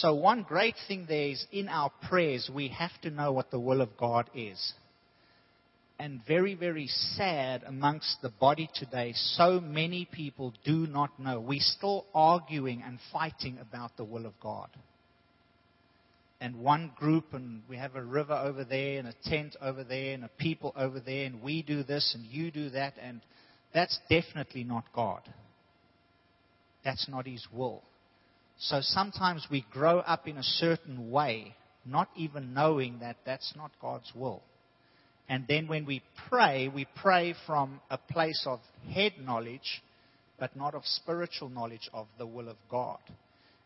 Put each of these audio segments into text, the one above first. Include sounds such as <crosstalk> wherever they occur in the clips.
So, one great thing there is in our prayers, we have to know what the will of God is. And very, very sad amongst the body today, so many people do not know. We're still arguing and fighting about the will of God. And one group, and we have a river over there, and a tent over there, and a people over there, and we do this, and you do that, and that's definitely not God. That's not His will. So sometimes we grow up in a certain way, not even knowing that that's not God's will. And then when we pray, we pray from a place of head knowledge, but not of spiritual knowledge of the will of God.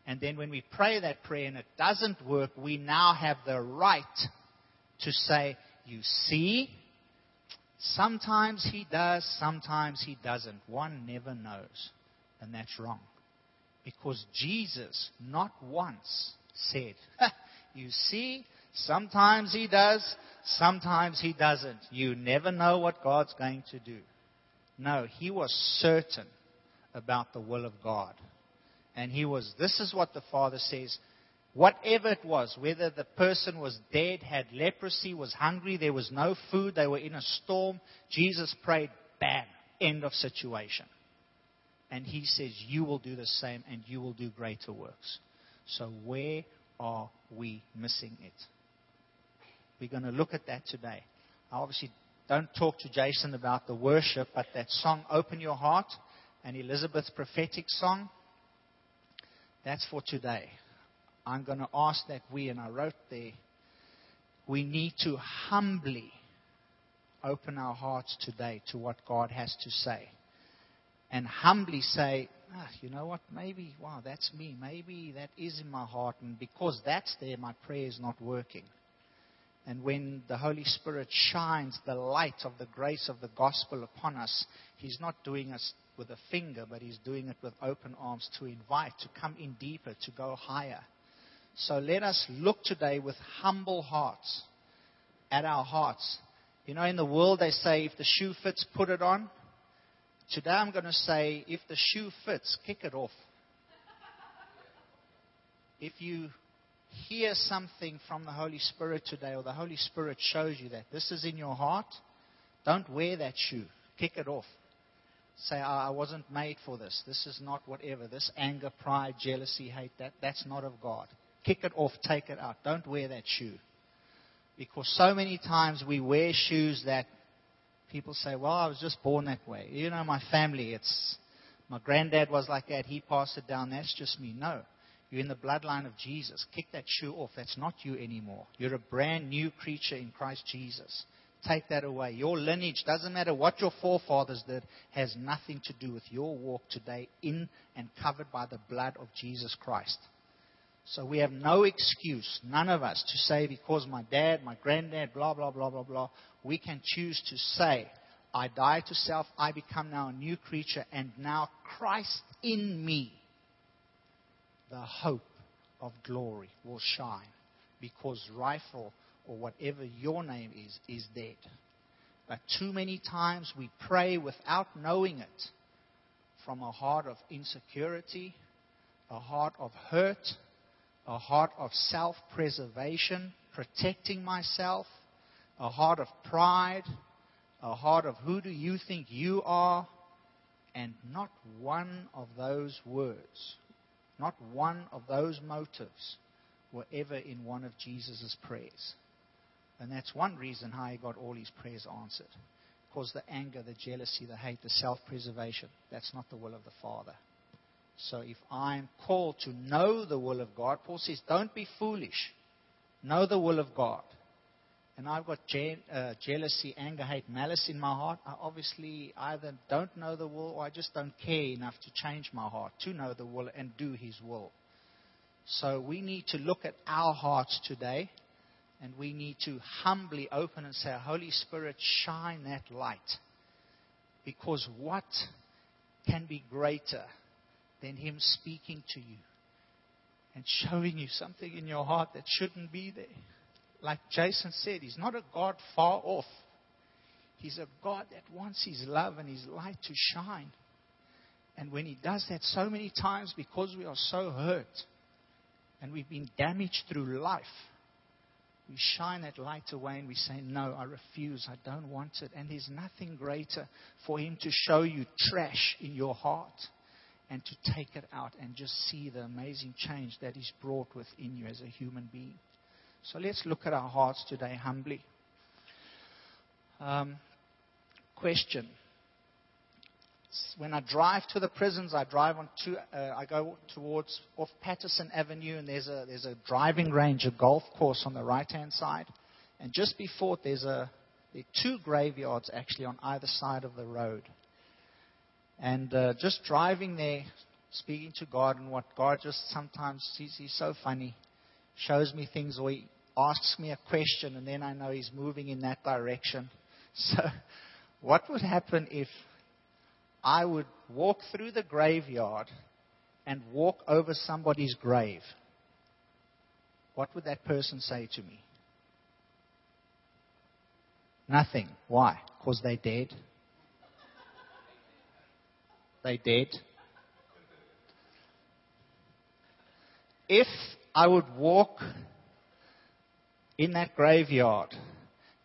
And then when we pray that prayer and it doesn't work, we now have the right to say, You see, sometimes he does, sometimes he doesn't. One never knows. And that's wrong. Because Jesus not once said, You see, sometimes he does, sometimes he doesn't. You never know what God's going to do. No, he was certain about the will of God. And he was, this is what the Father says. Whatever it was, whether the person was dead, had leprosy, was hungry, there was no food, they were in a storm, Jesus prayed, bam, end of situation. And he says, You will do the same and you will do greater works. So, where are we missing it? We're going to look at that today. I obviously don't talk to Jason about the worship, but that song, Open Your Heart, and Elizabeth's prophetic song, that's for today. I'm going to ask that we, and I wrote there, we need to humbly open our hearts today to what God has to say and humbly say, ah, you know what, maybe, wow, that's me. Maybe that is in my heart. And because that's there, my prayer is not working. And when the Holy Spirit shines the light of the grace of the gospel upon us, He's not doing us with a finger, but He's doing it with open arms to invite, to come in deeper, to go higher. So let us look today with humble hearts at our hearts. You know, in the world they say if the shoe fits, put it on. Today I'm going to say, if the shoe fits, kick it off. If you hear something from the Holy Spirit today, or the Holy Spirit shows you that this is in your heart, don't wear that shoe. Kick it off. Say, oh, I wasn't made for this. This is not whatever. This anger, pride, jealousy, hate, that, that's not of God. Kick it off, take it out. Don't wear that shoe. Because so many times we wear shoes that people say, well, I was just born that way. You know, my family, it's, my granddad was like that. He passed it down. That's just me. No. You're in the bloodline of Jesus. Kick that shoe off. That's not you anymore. You're a brand new creature in Christ Jesus. Take that away. Your lineage, doesn't matter what your forefathers did, has nothing to do with your walk today in and covered by the blood of Jesus Christ. So we have no excuse, none of us, to say because my dad, my granddad, blah, blah, blah, blah, blah. We can choose to say, I die to self, I become now a new creature, and now Christ in me, the hope of glory, will shine. Because rifle or whatever your name is, is dead. But too many times we pray without knowing it from a heart of insecurity, a heart of hurt, a heart of self preservation, protecting myself, a heart of pride, a heart of who do you think you are, and not one of those words, not one of those motives were ever in one of Jesus' prayers. And that's one reason how he got all his prayers answered. Because the anger, the jealousy, the hate, the self preservation, that's not the will of the Father. So if I'm called to know the will of God, Paul says, don't be foolish. Know the will of God. And I've got je- uh, jealousy, anger, hate, malice in my heart. I obviously either don't know the will or I just don't care enough to change my heart to know the will and do His will. So we need to look at our hearts today and we need to humbly open and say, Holy Spirit, shine that light. Because what can be greater than Him speaking to you and showing you something in your heart that shouldn't be there. Like Jason said, He's not a God far off. He's a God that wants His love and His light to shine. And when He does that so many times because we are so hurt, and we've been damaged through life, we shine that light away and we say, No, I refuse. I don't want it. And there's nothing greater for Him to show you trash in your heart and to take it out and just see the amazing change that is brought within you as a human being. So let's look at our hearts today humbly. Um, question when I drive to the prisons, I drive on two, uh, I go towards off Patterson Avenue, and there's a there's a driving range, a golf course on the right hand side, and just before it, there's a there are two graveyards actually on either side of the road. And uh, just driving there, speaking to God, and what God just sometimes sees, He's so funny, shows me things, or He asks me a question, and then I know He's moving in that direction. <laughs> So, what would happen if I would walk through the graveyard and walk over somebody's grave, what would that person say to me? Nothing. Why? Because they're dead. They're dead. If I would walk in that graveyard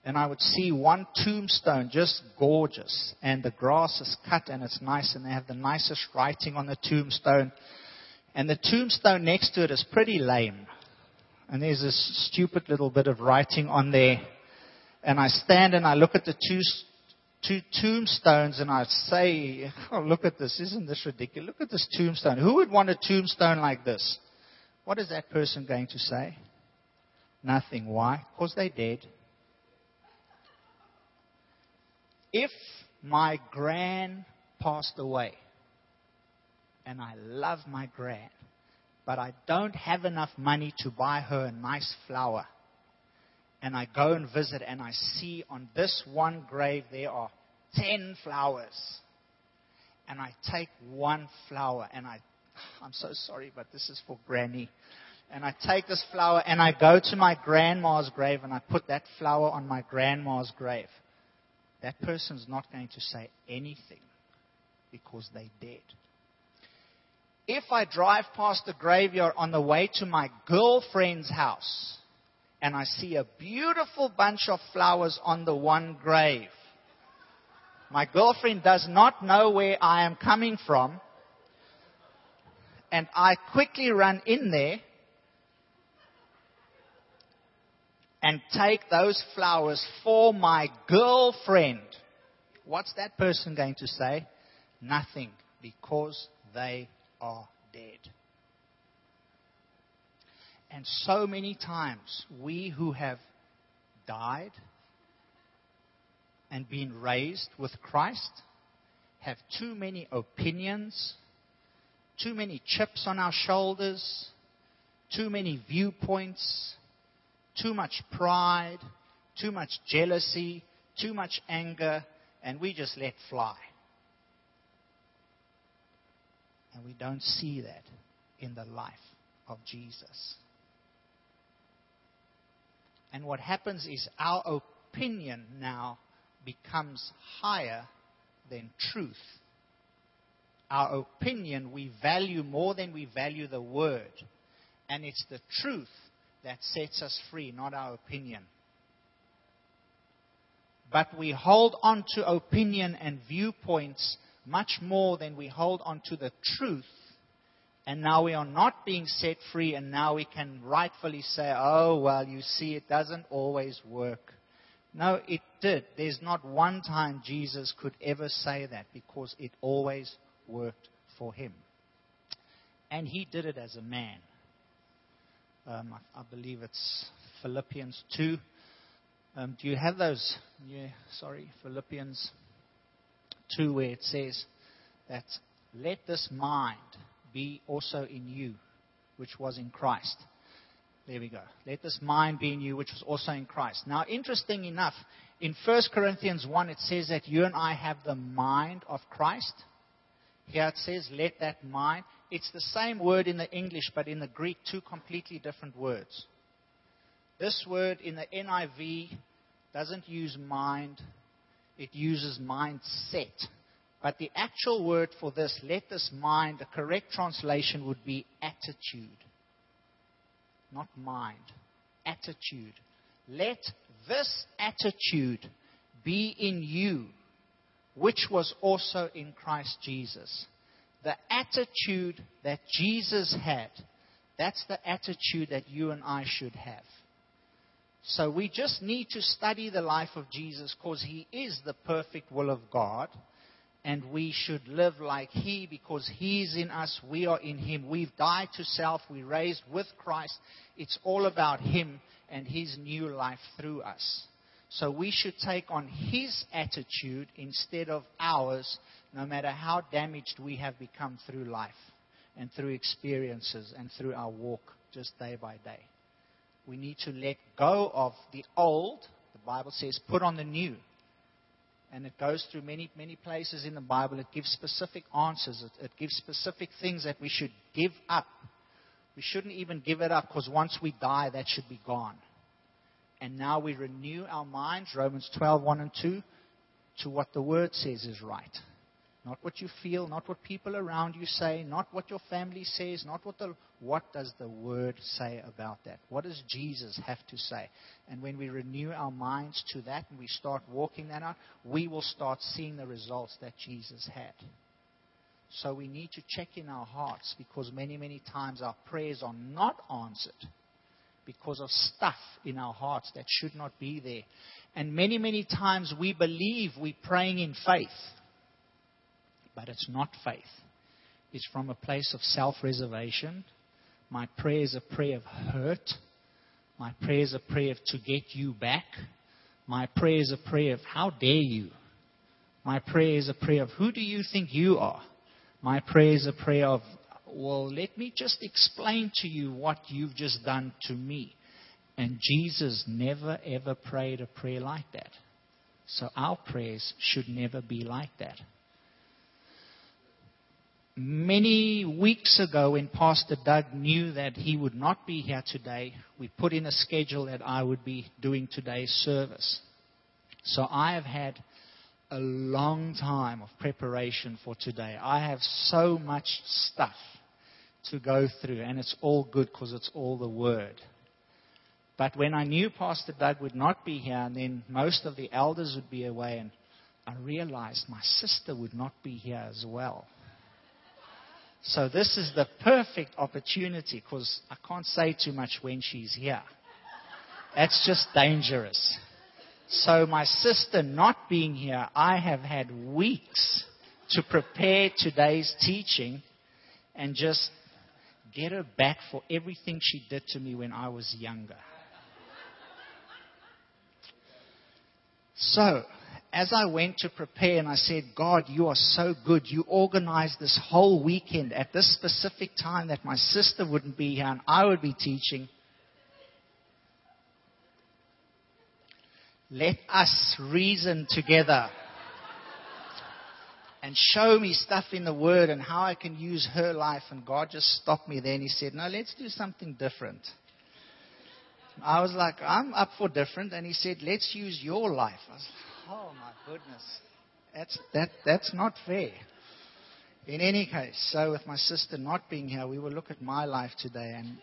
and I would see one tombstone just gorgeous, and the grass is cut and it's nice, and they have the nicest writing on the tombstone. And the tombstone next to it is pretty lame. And there's this stupid little bit of writing on there. And I stand and I look at the two, two tombstones and I say, <laughs> oh, look at this. Isn't this ridiculous? Look at this tombstone. Who would want a tombstone like this? What is that person going to say? Nothing. Why? Because they're dead. if my grand passed away, and I love my grand, but I don't have enough money to buy her a nice flower, and I go and visit and I see on this one grave there are 10 flowers, and I take one flower and I, I'm so sorry, but this is for Granny. And I take this flower and I go to my grandma's grave and I put that flower on my grandma's grave that person's not going to say anything because they're dead. If I drive past the graveyard on the way to my girlfriend's house and I see a beautiful bunch of flowers on the one grave, my girlfriend does not know where I am coming from, and I quickly run in there and take those flowers for my girlfriend, what's that person going to say? Nothing, because they are dead. And so many times, we who have died and been raised with Christ have too many opinions, too many chips on our shoulders, too many viewpoints, too much pride, too much jealousy, too much anger, and we just let fly. And we don't see that in the life of Jesus. And what happens is our opinion now becomes higher than truth. Our opinion we value more than we value the word. And it's the truth that sets us free, not our opinion. But we hold on to opinion and viewpoints much more than we hold on to the truth. And now we are not being set free, and now we can rightfully say, oh, well, you see, it doesn't always work. No, it did. There's not one time Jesus could ever say that because it always worked for him. And he did it as a man. Um, I, I, believe it's Philippians 2. Um, do you have those? Yeah, sorry, Philippians 2, where it says that let this mind be also in you, which was in Christ. There we go. Let this mind be in you, which was also in Christ. Now, interesting enough, in 1 Corinthians 1, it says that you and I have the mind of Christ. Here it says, let that mind. It's the same word in the English, but in the Greek, two completely different words. This word in the NIV doesn't use mind, it uses mindset. But the actual word for this, let this mind, the correct translation would be attitude. not mind. Attitude. Let this attitude be in you, which was also in Christ Jesus. The attitude that Jesus had, that's the attitude that you and I should have. So we just need to study the life of Jesus because he is the perfect will of God. And we should live like he because he's in us, we are in him. We've died to self, we raised with Christ. It's all about him and his new life through us. So we should take on his attitude instead of ours, no matter how damaged we have become through life and through experiences and through our walk just day by day. We need to let go of the old. The Bible says, put on the new. And it goes through many, many places in the Bible. It gives specific answers. It, it gives specific things that we should give up. We shouldn't even give it up because once we die, that should be gone. And now we renew our minds, Romans 12, 1 and 2, to what the Word says is right. Not what you feel, not what people around you say, not what your family says, not what the what does the word say about that? What does Jesus have to say? And when we renew our minds to that and we start walking that out, we will start seeing the results that Jesus had. So we need to check in our hearts because many, many times our prayers are not answered because of stuff in our hearts that should not be there. And many, many times we believe we're praying in faith but it's not faith. It's from a place of self reservation. My prayer is a prayer of hurt. My prayer is a prayer of to get you back. My prayer is a prayer of how dare you. My prayer is a prayer of who do you think you are. My prayer is a prayer of, well, let me just explain to you what you've just done to me. And Jesus never ever prayed a prayer like that. So our prayers should never be like that many weeks ago, when Pastor Doug knew that he would not be here today, we put in a schedule that I would be doing today's service. So I have had a long time of preparation for today. I have so much stuff to go through, and it's all good because it's all the Word. But when I knew Pastor Doug would not be here, and then most of the elders would be away, and I realized my sister would not be here as well. So this is the perfect opportunity because I can't say too much when she's here. That's just dangerous. So my sister not being here, I have had weeks to prepare today's teaching and just get her back for everything she did to me when I was younger. So, as I went to prepare and I said, God, you are so good. You organized this whole weekend at this specific time that my sister wouldn't be here and I would be teaching. Let us reason together and show me stuff in the Word and how I can use her life. And God just stopped me there and He said, No, let's do something different. I was like, I'm up for different. And He said, Let's use your life. I was Oh my goodness. That's, that, that's not fair. In any case, so with my sister not being here, we will look at my life today and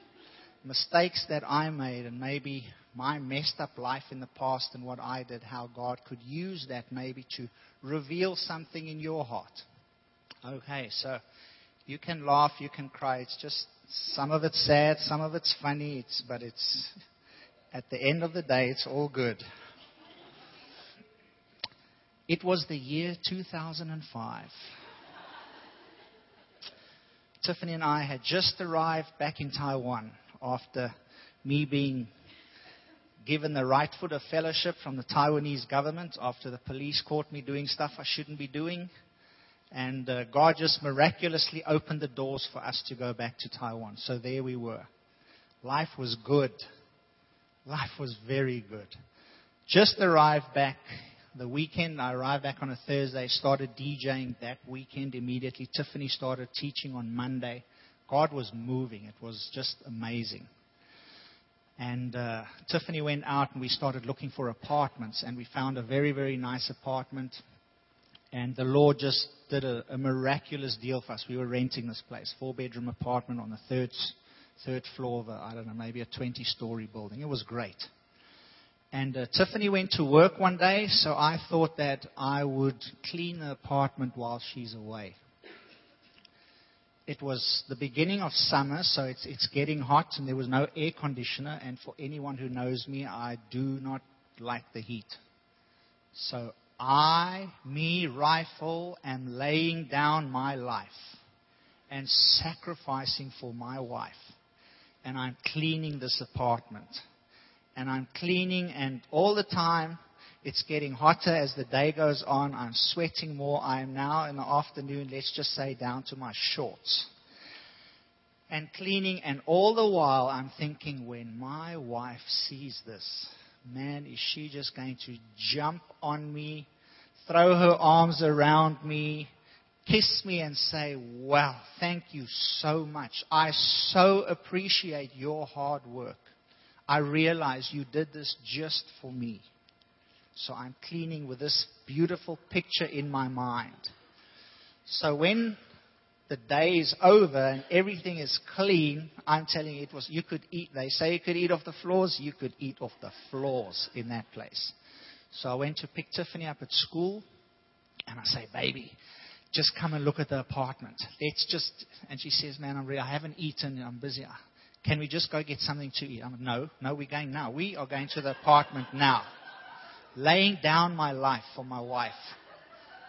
mistakes that I made and maybe my messed up life in the past and what I did, how God could use that maybe to reveal something in your heart. Okay, so you can laugh, you can cry. It's just some of it's sad, some of it's funny, it's, but it's at the end of the day, it's all good. It was the year 2005. Tiffany and I had just arrived back in Taiwan after me being given the right foot of fellowship from the Taiwanese government after the police caught me doing stuff I shouldn't be doing. And uh, God just miraculously opened the doors for us to go back to Taiwan. So there we were. Life was good. Life was very good. Just arrived back the weekend. I arrived back on a Thursday, started DJing that weekend immediately. Tiffany started teaching on Monday. God was moving. It was just amazing. And uh, Tiffany went out and we started looking for apartments. And we found a very, very nice apartment. And the Lord just did a, a miraculous deal for us. We were renting this place, four bedroom apartment on the third third floor of a, I don't know, maybe a 20 story building. It was great. And uh, Tiffany went to work one day, so I thought that I would clean the apartment while she's away. It was the beginning of summer, so it's, it's getting hot, and there was no air conditioner. And for anyone who knows me, I do not like the heat. So I, me, rifle, am laying down my life and sacrificing for my wife. And I'm cleaning this apartment. And I'm cleaning, and all the time it's getting hotter as the day goes on. I'm sweating more. I am now in the afternoon, let's just say, down to my shorts. And cleaning, and all the while I'm thinking, when my wife sees this, man, is she just going to jump on me, throw her arms around me, kiss me and say, Wow, thank you so much. I so appreciate your hard work. I realize you did this just for me. So I'm cleaning with this beautiful picture in my mind. So when the day is over and everything is clean, I'm telling you, it was, you could eat, they say you could eat off the floors, you could eat off the floors in that place. So I went to pick Tiffany up at school and I say, baby, just come and look at the apartment. Let's just, and she says, man, I'm really, I haven't eaten, I'm busy. Can we just go get something to eat? I'm like, no, no, we're going now. We are going to the apartment now. Laying down my life for my wife.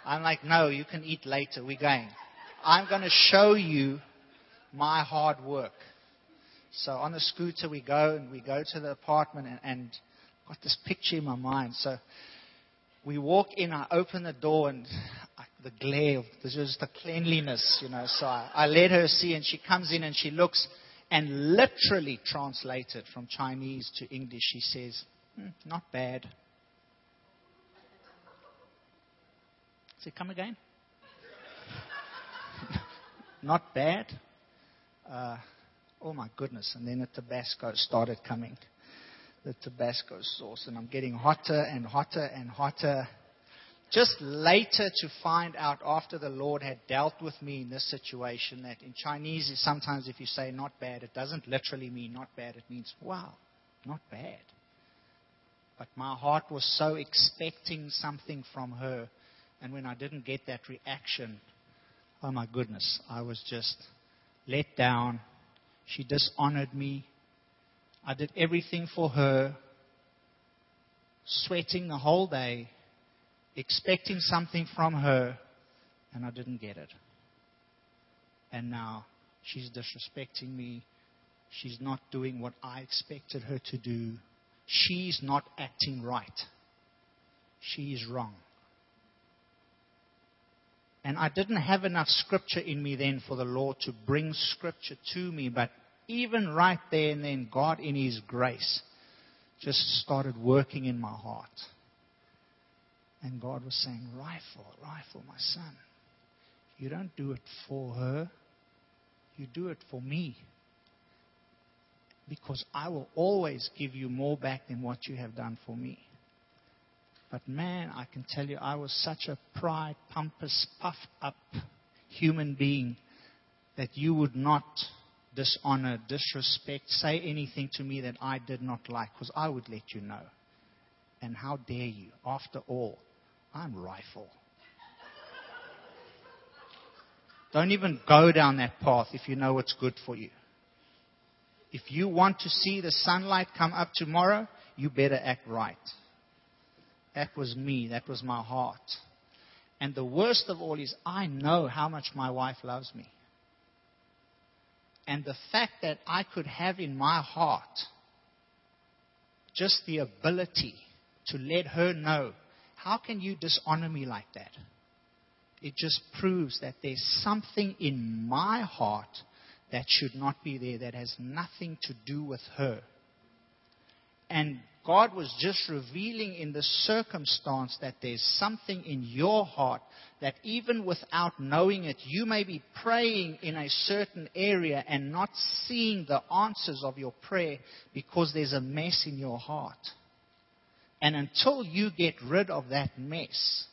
I'm like, no, you can eat later. We're going. I'm going to show you my hard work. So on the scooter we go and we go to the apartment and, and got this picture in my mind. So we walk in, I open the door and the glare this is the cleanliness, you know. So I, I let her see and she comes in and she looks and literally translated from Chinese to English, she says, hmm, not bad. Say, come again? <laughs> not bad. Uh, oh my goodness. And then the Tabasco started coming. The Tabasco sauce. And I'm getting hotter and hotter and hotter. Just later to find out after the Lord had dealt with me in this situation that in Chinese, sometimes if you say not bad, it doesn't literally mean not bad. It means, wow, not bad. But my heart was so expecting something from her. And when I didn't get that reaction, oh my goodness, I was just let down. She dishonored me. I did everything for her, sweating the whole day, expecting something from her, and I didn't get it. And now she's disrespecting me. She's not doing what I expected her to do. She's not acting right. She is wrong. And I didn't have enough scripture in me then for the Lord to bring scripture to me, but even right there and then, God in His grace just started working in my heart. And God was saying, Rifle, Rifle, my son, you don't do it for her, you do it for me. Because I will always give you more back than what you have done for me. But man, I can tell you, I was such a pride, pompous, puffed up human being that you would not dishonor, disrespect, say anything to me that I did not like, because I would let you know. And how dare you? After all, I'm rifle. Don't even go down that path if you know what's good for you. If you want to see the sunlight come up tomorrow, you better act right. That was me. That was my heart. And the worst of all is, I know how much my wife loves me. And the fact that I could have in my heart just the ability to let her know, how can you dishonor me like that? It just proves that there's something in my heart that should not be there, that has nothing to do with her. And God was just revealing in the circumstance that there's something in your heart that even without knowing it, you may be praying in a certain area and not seeing the answers of your prayer because there's a mess in your heart. And until you get rid of that mess,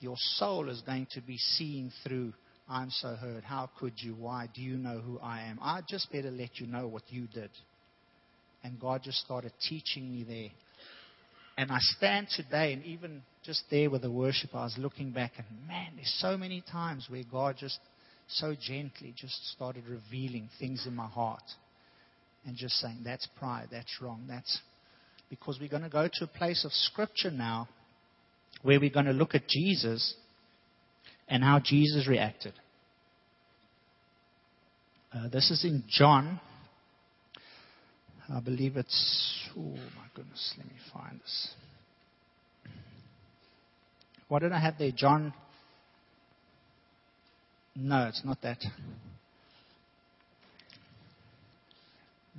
your soul is going to be seeing through I'm so hurt. How could you? Why? Do you know who I am? I just better let you know what you did. And God just started teaching me there. And I stand today, and even just there with the worship, I was looking back, and man, there's so many times where God just so gently just started revealing things in my heart and just saying, that's pride, that's wrong, that's because we're going to go to a place of scripture now where we're going to look at Jesus and how Jesus reacted. Uh, this is in John. I believe it's, oh my goodness, let me find this. What did I have there? John. No, it's not that.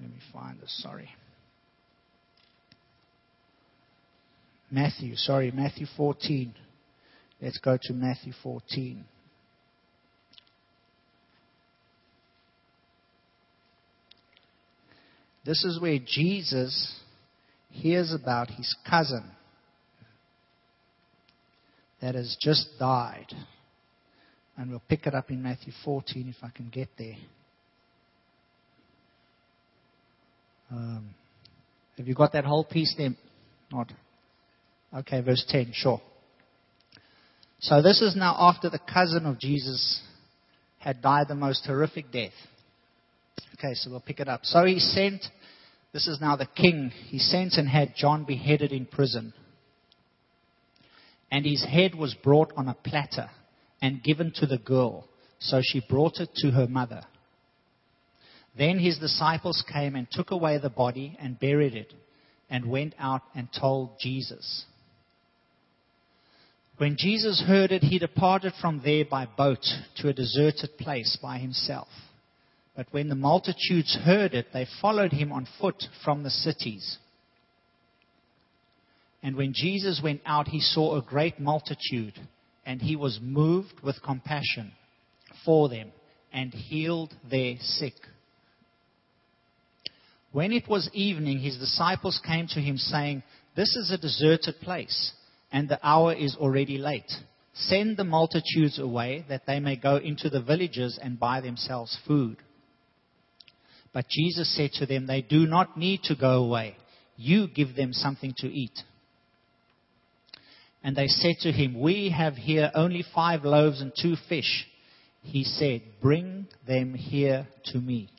Let me find this, sorry. Matthew, sorry, Matthew 14. Let's go to Matthew 14. This is where Jesus hears about his cousin that has just died. And we'll pick it up in Matthew 14 if I can get there. Um, have you got that whole piece there? Not. Okay, verse 10, sure. So this is now after the cousin of Jesus had died the most horrific death. Okay, so we'll pick it up. So he sent, this is now the king, he sent and had John beheaded in prison. And his head was brought on a platter and given to the girl. So she brought it to her mother. Then his disciples came and took away the body and buried it and went out and told Jesus. When Jesus heard it, he departed from there by boat to a deserted place by himself. But when the multitudes heard it, they followed him on foot from the cities. And when Jesus went out, he saw a great multitude, and he was moved with compassion for them and healed their sick. When it was evening, his disciples came to him, saying, This is a deserted place, and the hour is already late. Send the multitudes away, that they may go into the villages and buy themselves food. But Jesus said to them, They do not need to go away. You give them something to eat. And they said to him, We have here only five loaves and two fish. He said, Bring them here to me.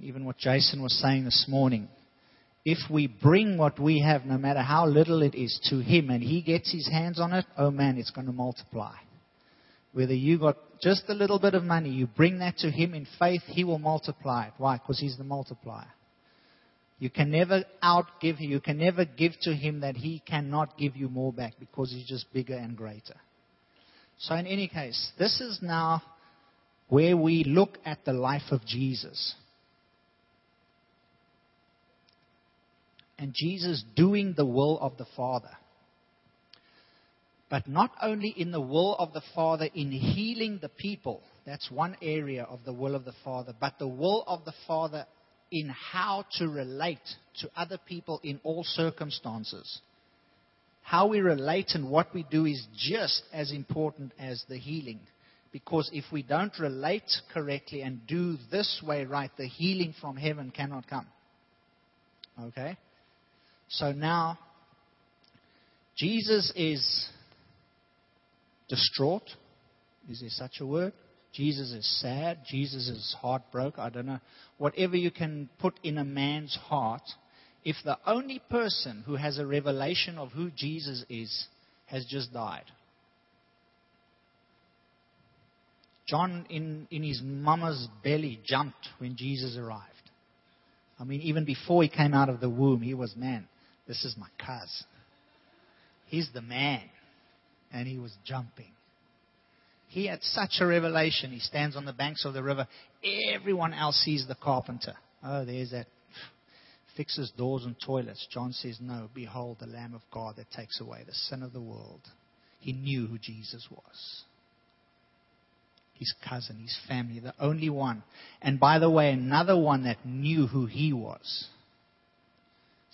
Even what Jason was saying this morning. If we bring what we have, no matter how little it is, to Him and He gets His hands on it, oh man, it's going to multiply. Whether you got just a little bit of money, you bring that to Him in faith, He will multiply it. Why? Because He's the multiplier. You can never outgive Him. You can never give to Him that He cannot give you more back because He's just bigger and greater. So, in any case, this is now where we look at the life of Jesus. and Jesus doing the will of the Father. But not only in the will of the Father in healing the people, that's one area of the will of the Father, but the will of the Father in how to relate to other people in all circumstances. How we relate and what we do is just as important as the healing. Because if we don't relate correctly and do this way right, the healing from heaven cannot come. Okay? So now, Jesus is distraught. Is there such a word? Jesus is sad. Jesus is heartbroken. I don't know. Whatever you can put in a man's heart, if the only person who has a revelation of who Jesus is has just died. John, in, in his mama's belly, jumped when Jesus arrived. I mean, even before he came out of the womb, he was man. This is my cuz. He's the man. And he was jumping. He had such a revelation. He stands on the banks of the river. Everyone else sees the carpenter. Oh, there's that. Fixes doors and toilets. John says, No, behold the Lamb of God that takes away the sin of the world. He knew who Jesus was. His cousin, his family, the only one. And by the way, another one that knew who he was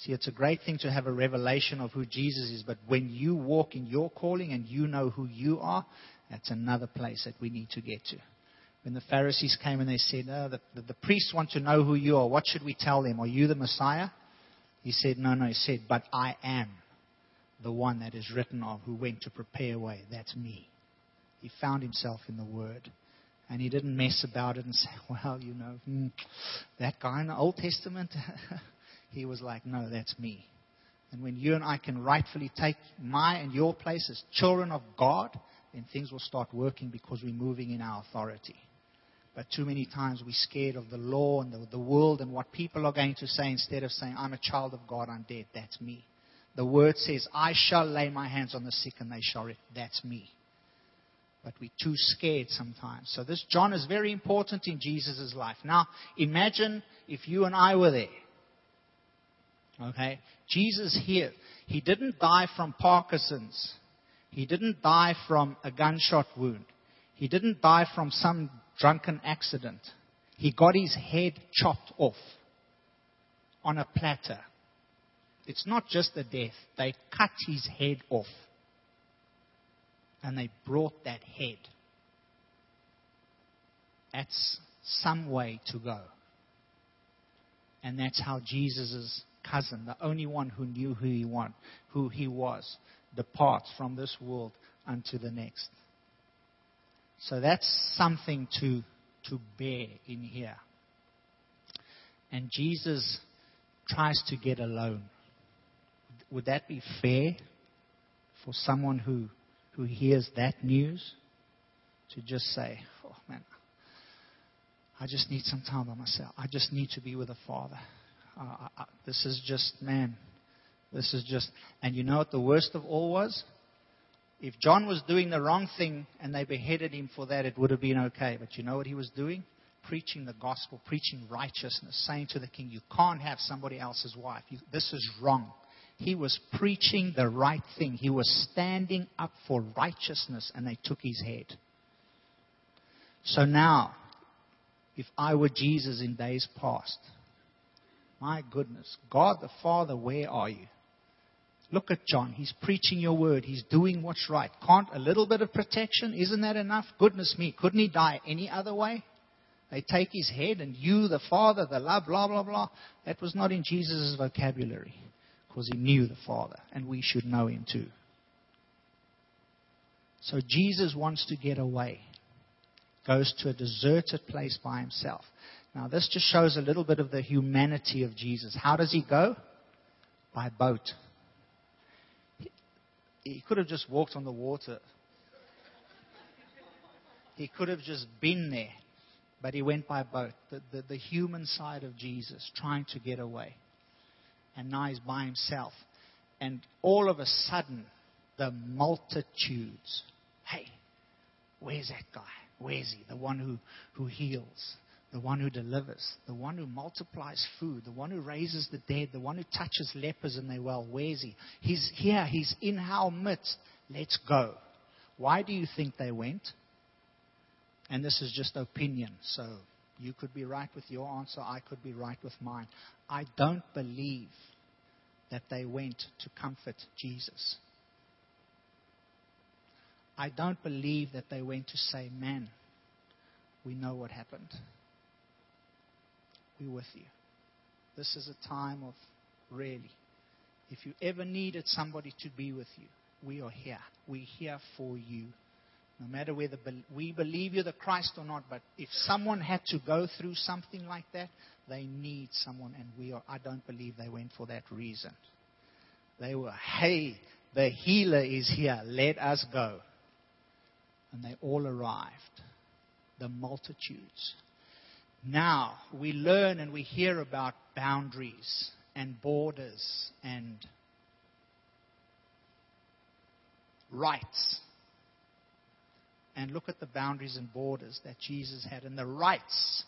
See, it's a great thing to have a revelation of who Jesus is, but when you walk in your calling and you know who you are, That's another place that we need to get to. When the Pharisees came and they said, oh, the, the, the priests want to know who you are. What should we tell them? Are you the Messiah? He said, No, no. He said, But I am the one that is written of who went to prepare a way. That's me. He found himself in the Word. And he didn't mess about it and <laughs> say, Well, you know, hmm, that guy in the Old Testament. <laughs> he was like, No, that's me. And when you and I can rightfully take my and your place as children of God, then things will start working because we're moving in our authority. But too many times we're scared of the law and the, the world and what people are going to say instead of saying, I'm a child of God, I'm dead. That's me. The word says, I shall lay my hands on the sick and they shall. That's me. But we're too scared sometimes. So this John is very important in Jesus' life. Now, imagine if you and I were there. Okay? Jesus here, he didn't die from Parkinson's. He didn't die from a gunshot wound. He didn't die from some drunken accident. He got his head chopped off on a platter. It's not just a death, they cut his head off. And they brought that head. That's some way to go. And that's how Jesus' cousin, the only one who knew who he, who he was, departs from this world unto the next. So that's something to, to bear in here. And Jesus tries to get alone. Would that be fair for someone who, who hears that news to just say, oh man, I just need some time by myself. I just need to be with the Father. Uh, this is just, man, this is just. And you know what the worst of all was? If John was doing the wrong thing and they beheaded him for that, it would have been okay. But you know what he was doing? Preaching the gospel, preaching righteousness, saying to the king, You can't have somebody else's wife. You, this is wrong. He was preaching the right thing. He was standing up for righteousness, and they took his head. So now, if I were Jesus in days past, my goodness, God the Father, where are you? Look at John. He's preaching your word. He's doing what's right. Can't a little bit of protection, isn't that enough? Goodness me, couldn't he die any other way? They take his head and you, the Father, the love, blah, blah, blah. That was not in Jesus' vocabulary because he knew the Father and we should know him too. So Jesus wants to get away, goes to a deserted place by himself. Now, this just shows a little bit of the humanity of Jesus. How does he go? By boat. He could have just walked on the water. He could have just been there, but he went by boat. The, the, the human side of Jesus, trying to get away. And now he's by himself. And all of a sudden, the multitudes. Hey, where's that guy? Where's he? The one who, who heals, the one who delivers, the one who multiplies food, the one who raises the dead, the one who touches lepers and they well. Where's he? He's here, he's in our midst. Let's go. Why do you think they went? And this is just opinion, so you could be right with your answer, I could be right with mine. I don't believe that they went to comfort Jesus. I don't believe that they went to say, Man, we know what happened be with you. This is a time of really. If you ever needed somebody to be with you, we are here. We're here for you. No matter whether we believe you're the Christ or not, but if someone had to go through something like that, they need someone, and we are. I don't believe they went for that reason. They were, hey, the healer is here. Let us go. And they all arrived. The multitudes. Now we learn and we hear about boundaries and borders and rights. And look at the boundaries and borders that Jesus had and the rights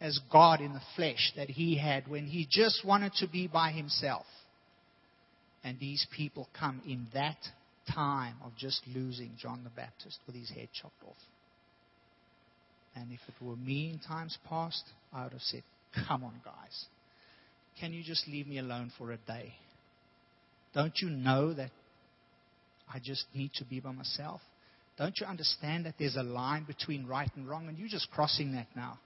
as God in the flesh that he had when he just wanted to be by himself. And these people come in that time of just losing John the Baptist with his head chopped off. And if it were me in times past, I would have said, Come on, guys. Can you just leave me alone for a day? Don't you know that I just need to be by myself? Don't you understand that there's a line between right and wrong? And you're just crossing that now.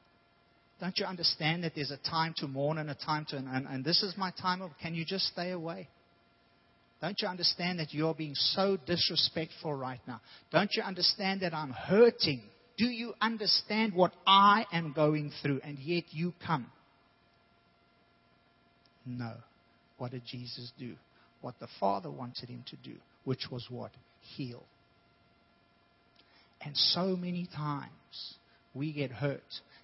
Don't you understand that there's a time to mourn and a time to, and, and this is my time of, can you just stay away? Don't you understand that you're being so disrespectful right now? Don't you understand that I'm hurting? Do you understand what I am going through? And yet you come. No. What did Jesus do? What the Father wanted him to do, which was what? Heal. And so many times we get hurt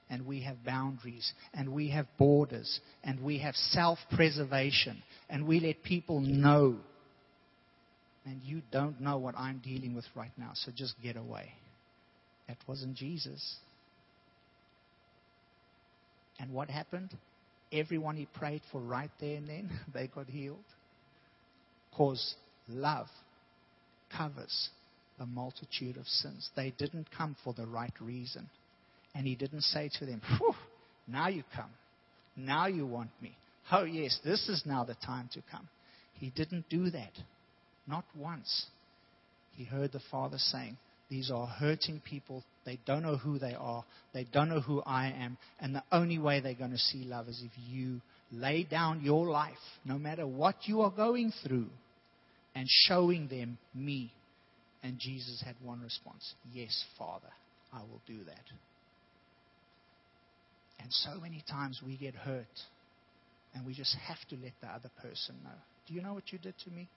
and we have boundaries and we have borders and we have self preservation and we let people know. And you don't know what I'm dealing with right now, so just get away. That wasn't Jesus. And what happened? Everyone he prayed for right there and then, <laughs> they got healed. Because love covers a multitude of sins. They didn't come for the right reason. And he didn't say to them, now you come. Now you want me. Oh, yes, this is now the time to come. He didn't do that. Not once. He heard the Father saying, These are hurting people. They don't know who they are. They don't know who I am. And the only way they're going to see love is if you lay down your life, no matter what you are going through, and showing them me. And Jesus had one response Yes, Father, I will do that. And so many times we get hurt and we just have to let the other person know. Do you know what you did to me?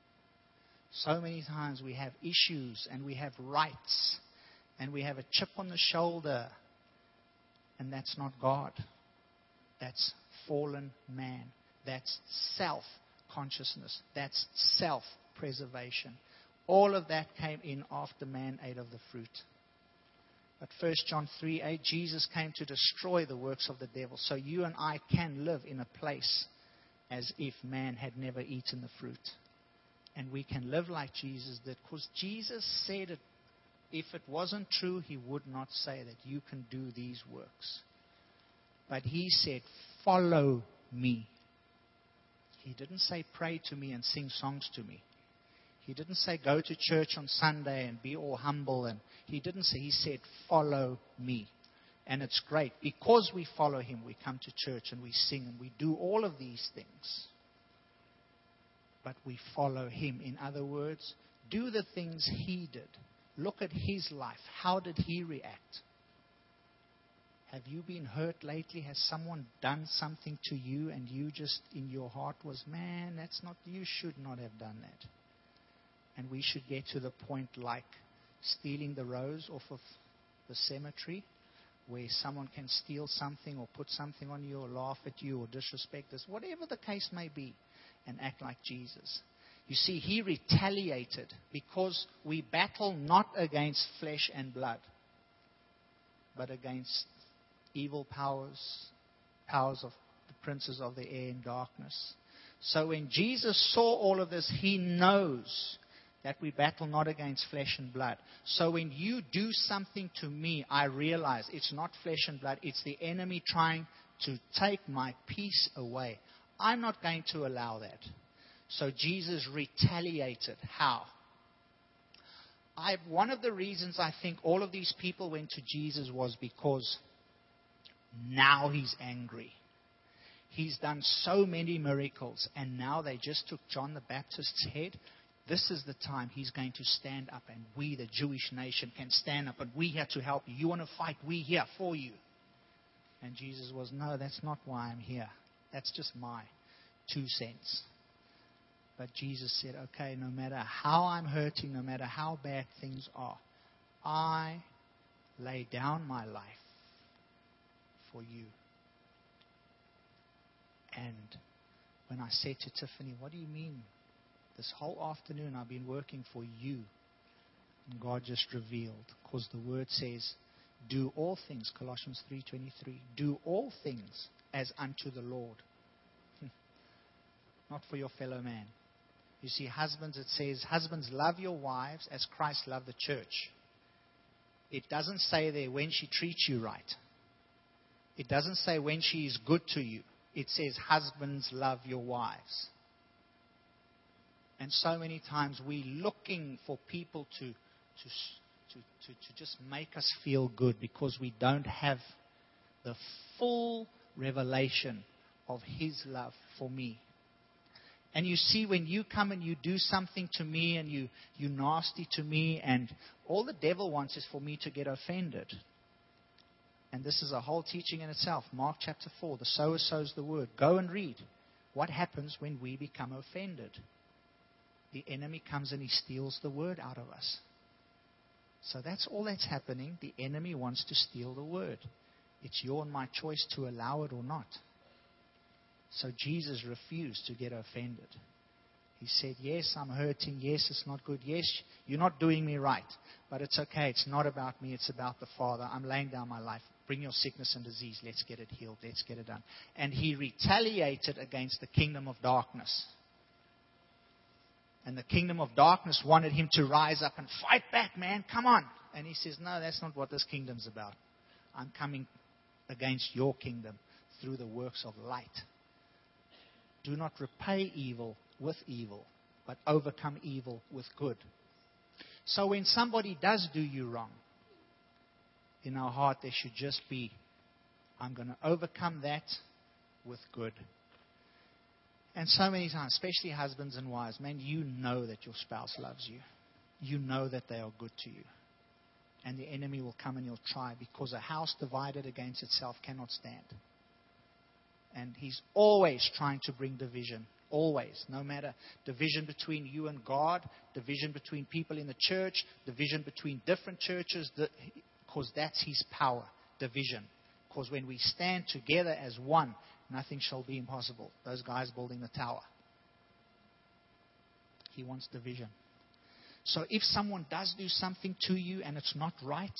So many times we have issues and we have rights and we have a chip on the shoulder. And that's not God. That's fallen man. That's self consciousness. That's self preservation. All of that came in after man ate of the fruit. But 1 John 3 8, Jesus came to destroy the works of the devil. So you and I can live in a place as if man had never eaten the fruit. And we can live like Jesus did because Jesus said it. If it wasn't true, he would not say that you can do these works. But he said, Follow me. He didn't say, Pray to me and sing songs to me. He didn't say go to church on Sunday and be all humble. And he didn't say, he said, follow me. And it's great. Because we follow him, we come to church and we sing and we do all of these things. But we follow him. In other words, do the things he did. Look at his life. How did he react? Have you been hurt lately? Has someone done something to you and you just in your heart was, man, that's not, you should not have done that. And we should get to the point like stealing the rose off of the cemetery, where someone can steal something or put something on you or laugh at you or disrespect us, whatever the case may be, and act like Jesus. You see, he retaliated because we battle not against flesh and blood, but against evil powers, powers of the princes of the air and darkness. So when Jesus saw all of this, he knows that we battle not against flesh and blood. So when you do something to me, I realize it's not flesh and blood, it's the enemy trying to take my peace away. I'm not going to allow that. So Jesus retaliated. How? I, one of the reasons I think all of these people went to Jesus was because now he's angry. He's done so many miracles, and now they just took John the Baptist's head this is the time he's going to stand up, and we, the Jewish nation, can stand up, and we have to help you. You want to fight? We here for you. And Jesus was, No, that's not why I'm here. That's just my two cents. But Jesus said, Okay, no matter how I'm hurting, no matter how bad things are, I lay down my life for you. And when I said to Tiffany, What do you mean this whole afternoon I've been working for you. And God just revealed because the word says, do all things, Colossians 3:23. Do all things as unto the Lord. Not for your fellow man. You see, husbands, it says, husbands, love your wives as Christ loved the church. It doesn't say there when she treats you right. It doesn't say when she is good to you. It says, husbands, love your wives. And so many times we're looking for people to, to, to, to, to just make us feel good because we don't have the full revelation of His love for me. And you see, when you come and you do something to me and you, you nasty to me, and all the devil wants is for me to get offended. And this is a whole teaching in itself. Mark chapter 4 the sower sows the word. Go and read. What happens when we become offended? The enemy comes and he steals the word out of us. So that's all that's happening. The enemy wants to steal the word. It's your and my choice to allow it or not. So Jesus refused to get offended. He said, Yes, I'm hurting. Yes, it's not good. Yes, you're not doing me right. But it's okay. It's not about me. It's about the Father. I'm laying down my life. Bring your sickness and disease. Let's get it healed. Let's get it done. And he retaliated against the kingdom of darkness. And the kingdom of darkness wanted him to rise up and fight back, man. Come on. And he says, No, that's not what this kingdom's about. I'm coming against your kingdom through the works of light. Do not repay evil with evil, but overcome evil with good. So when somebody does do you wrong, in our heart there should just be, I'm going to overcome that with good. And so many times, especially husbands and wives, man, you know that your spouse loves you. You know that they are good to you. And the enemy will come and he'll try because a house divided against itself cannot stand. And he's always trying to bring division. Always. No matter division between you and God, division between people in the church, division between different churches, because that's his power. Division. Because when we stand together as one, nothing shall be impossible. Those guys building the tower. He wants division. So if someone does do something to you and it's not right,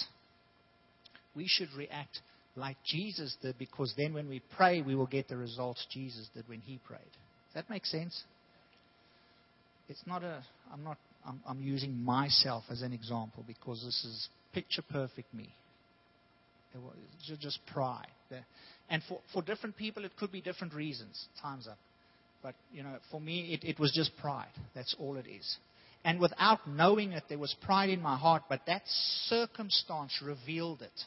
we should react like Jesus did because then when we pray, we will get the results Jesus did when he prayed. Does that make sense? It's not a, I'm not, I'm, I'm using myself as an example because this is picture perfect me. It was just pride. And for, for different people, it could be different reasons. Time's up. But, you know, for me, it, it was just pride. That's all it is. And without knowing it, there was pride in my heart, but that circumstance revealed it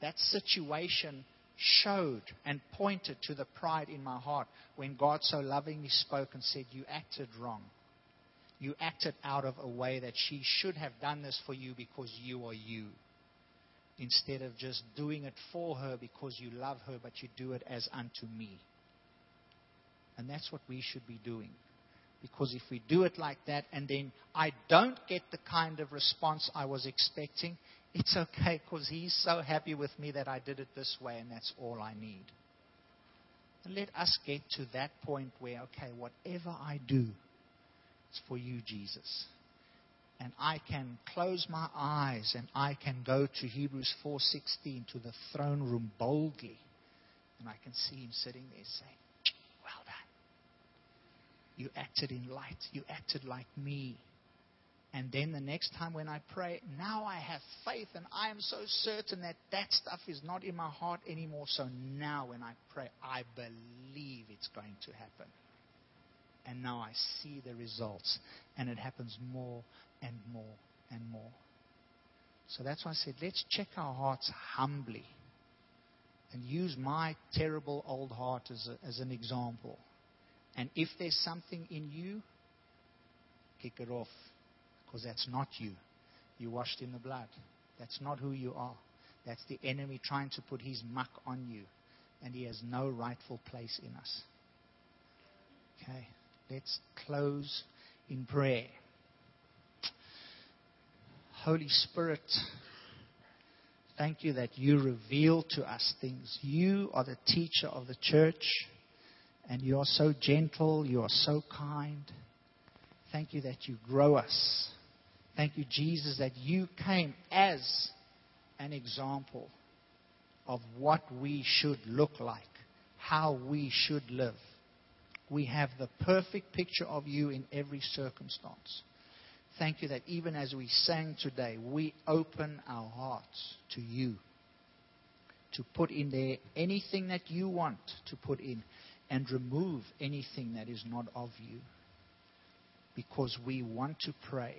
that situation showed and pointed to the pride in my heart when God so lovingly spoke and said, You acted wrong. You acted out of a way that she should have done this for you because you are you. Instead of just doing it for her because you love her, but you do it as unto me. And that's what we should be doing. Because if we do it like that and then I don't get the kind of response I was expecting, it's okay because He's so happy with me that I did it this way, and that's all I need. Let us get to that point where, okay, whatever I do, it's for you, Jesus. And I can close my eyes and I can go to Hebrews 4:16 to the throne room boldly, and I can see Him sitting there saying, "Well done. You acted in light. You acted like me." And then the next time when I pray, now I have faith and I am so certain that that stuff is not in my heart anymore. So now when I pray, I believe it's going to happen. And now I see the results. And it happens more and more and more. So that's why I said, let's check our hearts humbly and use my terrible old heart as, a, as an example. And if there's something in you, kick it off because that's not you. You washed in the blood. That's not who you are. That's the enemy trying to put his muck on you. And he has no rightful place in us. Okay, let's close in prayer. Holy Spirit, thank you that you reveal to us things. You are the teacher of the church, and you are so gentle, you are so kind. Thank you that you grow us Thank you, Jesus, that you came as an example of what we should look like, how we should live. We have the perfect picture of you in every circumstance. Thank you that even as we sang today, we open our hearts to you to put in there anything that you want to put in and remove anything that is not of you. Because we want to pray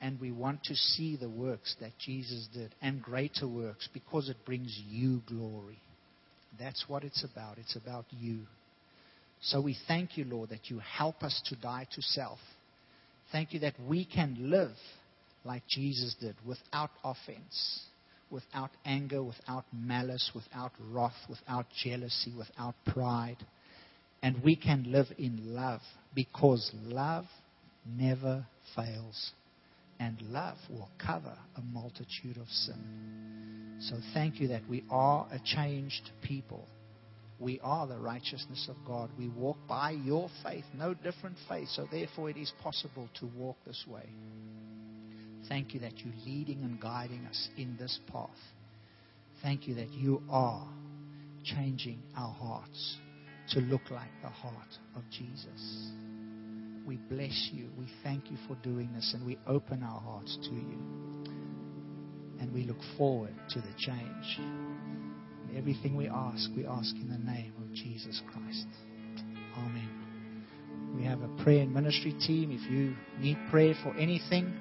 And we want to see the works that Jesus did and greater works because it brings you glory. That's what it's about. It's about you. So we thank you, Lord, that you help us to die to self. Thank you that we can live like Jesus did without offense, without anger, without malice, without wrath, without jealousy, without pride. And we can live in love because love never fails. And love will cover a multitude of sin. So thank you that we are a changed people. We are the righteousness of God. We walk by your faith, no different faith. So therefore, it is possible to walk this way. Thank you that you're leading and guiding us in this path. Thank you that you are changing our hearts to look like the heart of Jesus. We bless you. We thank you for doing this, and we open our hearts to you. And we look forward to the change. Everything we ask, we ask in the name of Jesus Christ. Amen. We have a prayer and ministry team. If you need prayer for anything,